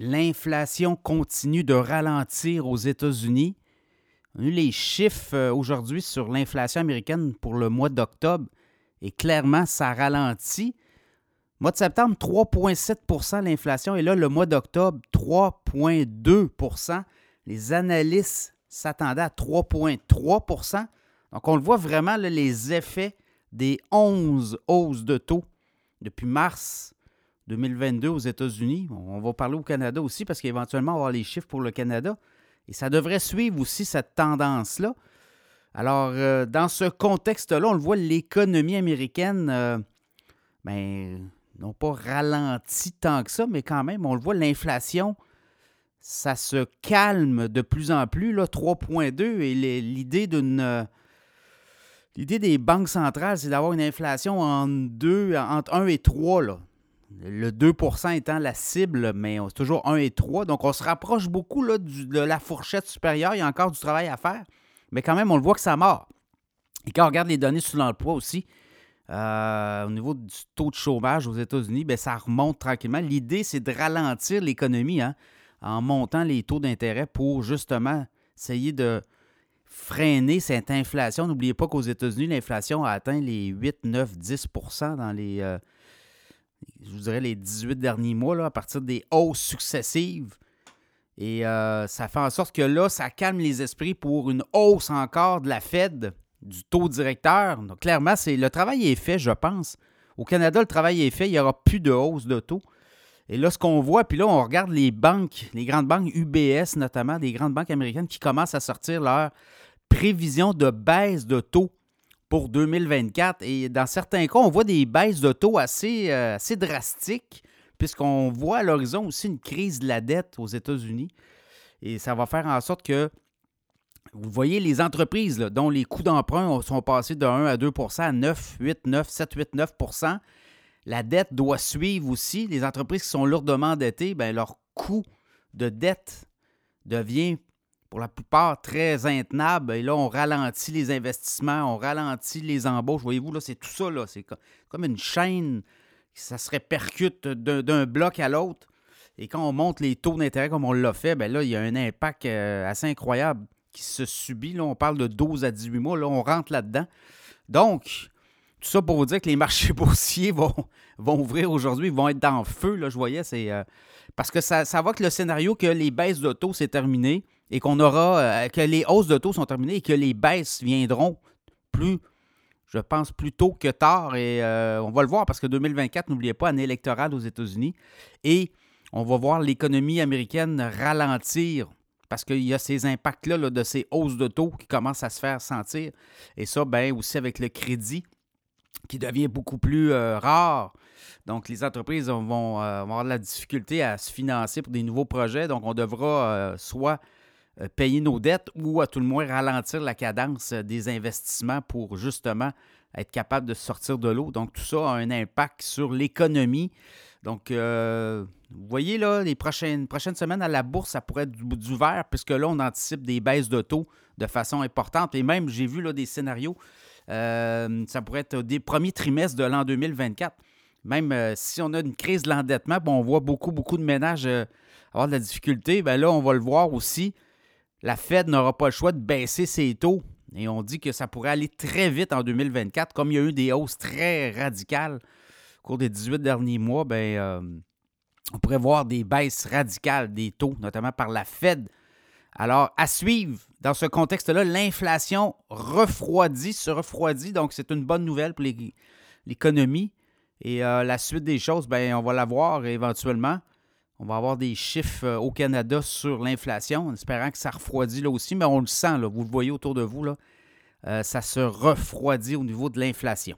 L'inflation continue de ralentir aux États-Unis. On a eu les chiffres euh, aujourd'hui sur l'inflation américaine pour le mois d'octobre et clairement, ça ralentit. Mois de septembre, 3,7% l'inflation et là, le mois d'octobre, 3,2% Les analystes s'attendaient à 3,3% Donc, on le voit vraiment, les effets des 11 hausses de taux depuis mars 2022 aux États-Unis. On va parler au Canada aussi parce qu'éventuellement, on va avoir les chiffres pour le Canada. Et ça devrait suivre aussi cette tendance-là. Alors, euh, dans ce contexte-là, on le voit, l'économie américaine, euh, ben, pas ralenti tant que ça, mais quand même, on le voit, l'inflation, ça se calme de plus en plus, 3,2. Et l'idée d'une. Euh, l'idée des banques centrales, c'est d'avoir une inflation entre 2, entre 1 et 3. Là. Le 2% étant la cible, mais c'est toujours 1 et 3. Donc, on se rapproche beaucoup de la fourchette supérieure. Il y a encore du travail à faire. Mais quand même, on le voit que ça mord. Et quand on regarde les données sur l'emploi aussi, euh, au niveau du taux de chômage aux États-Unis, ben, ça remonte tranquillement. L'idée, c'est de ralentir l'économie hein, en montant les taux d'intérêt pour justement essayer de freiner cette inflation. N'oubliez pas qu'aux États-Unis, l'inflation a atteint les 8, 9, 10% dans les, euh, je vous dirais, les 18 derniers mois, à partir des hausses successives. Et euh, ça fait en sorte que là, ça calme les esprits pour une hausse encore de la Fed du taux directeur. Donc, clairement, c'est le travail est fait, je pense. Au Canada, le travail est fait. Il n'y aura plus de hausse de taux. Et là, ce qu'on voit, puis là, on regarde les banques, les grandes banques UBS notamment, des grandes banques américaines qui commencent à sortir leur prévision de baisse de taux pour 2024. Et dans certains cas, on voit des baisses de taux assez, euh, assez drastiques, puisqu'on voit à l'horizon aussi une crise de la dette aux États-Unis. Et ça va faire en sorte que vous voyez les entreprises dont les coûts d'emprunt sont passés de 1 à 2% à 9, 8, 9, 7, 8, 9% La dette doit suivre aussi. Les entreprises qui sont lourdement endettées, bien, leur coût de dette devient pour la plupart très intenable. Et là, on ralentit les investissements, on ralentit les embauches. Voyez-vous, là, c'est tout ça. Là. C'est comme une chaîne. Ça se répercute d'un bloc à l'autre. Et quand on monte les taux d'intérêt comme on l'a fait, bien là, il y a un impact euh, assez incroyable qui se subit. Là, on parle de 12 à 18 mois. Là, on rentre là-dedans. Donc, tout ça pour vous dire que les marchés boursiers vont, vont ouvrir aujourd'hui, vont être dans le feu. Là, je voyais, c'est euh, parce que ça, ça va que le scénario que les baisses de taux, c'est terminé et qu'on aura euh, que les hausses de taux sont terminées et que les baisses viendront plus, je pense, plus tôt que tard. Et euh, on va le voir parce que 2024, n'oubliez pas, année électorale aux États-Unis. Et on va voir l'économie américaine ralentir parce qu'il y a ces impacts-là de ces hausses de taux qui commencent à se faire sentir. Et ça, bien aussi avec le crédit qui devient beaucoup plus euh, rare. Donc, les entreprises vont, avoir de la difficulté à se financer pour des nouveaux projets. Donc, on devra soit payer nos dettes ou à tout le moins ralentir la cadence des investissements pour justement être capable de sortir de l'eau. Donc, tout ça a un impact sur l'économie. Donc, euh, vous voyez, là, les prochaines, prochaines semaines à la bourse, ça pourrait être du, vert, puisque là, on anticipe des baisses de taux de façon importante. Et même, j'ai vu là, des scénarios, euh, ça pourrait être des premiers trimestres de l'an 2024. Même si on a une crise de l'endettement, on voit beaucoup, beaucoup de ménages avoir de la difficulté, bien là, on va le voir aussi la Fed n'aura pas le choix de baisser ses taux. Et on dit que ça pourrait aller très vite en 2024, comme il y a eu des hausses très radicales au cours des 18 derniers mois, ben, euh, on pourrait voir des baisses radicales des taux, notamment par la Fed. Alors, à suivre, dans ce contexte-là, l'inflation refroidit, se refroidit, donc c'est une bonne nouvelle pour l'économie. Et euh, la suite des choses, ben, on va la voir éventuellement. On va avoir des chiffres euh, au Canada sur l'inflation, en espérant que ça refroidit là aussi, mais on le sent, vous le voyez autour de vous, euh, ça se refroidit au niveau de l'inflation.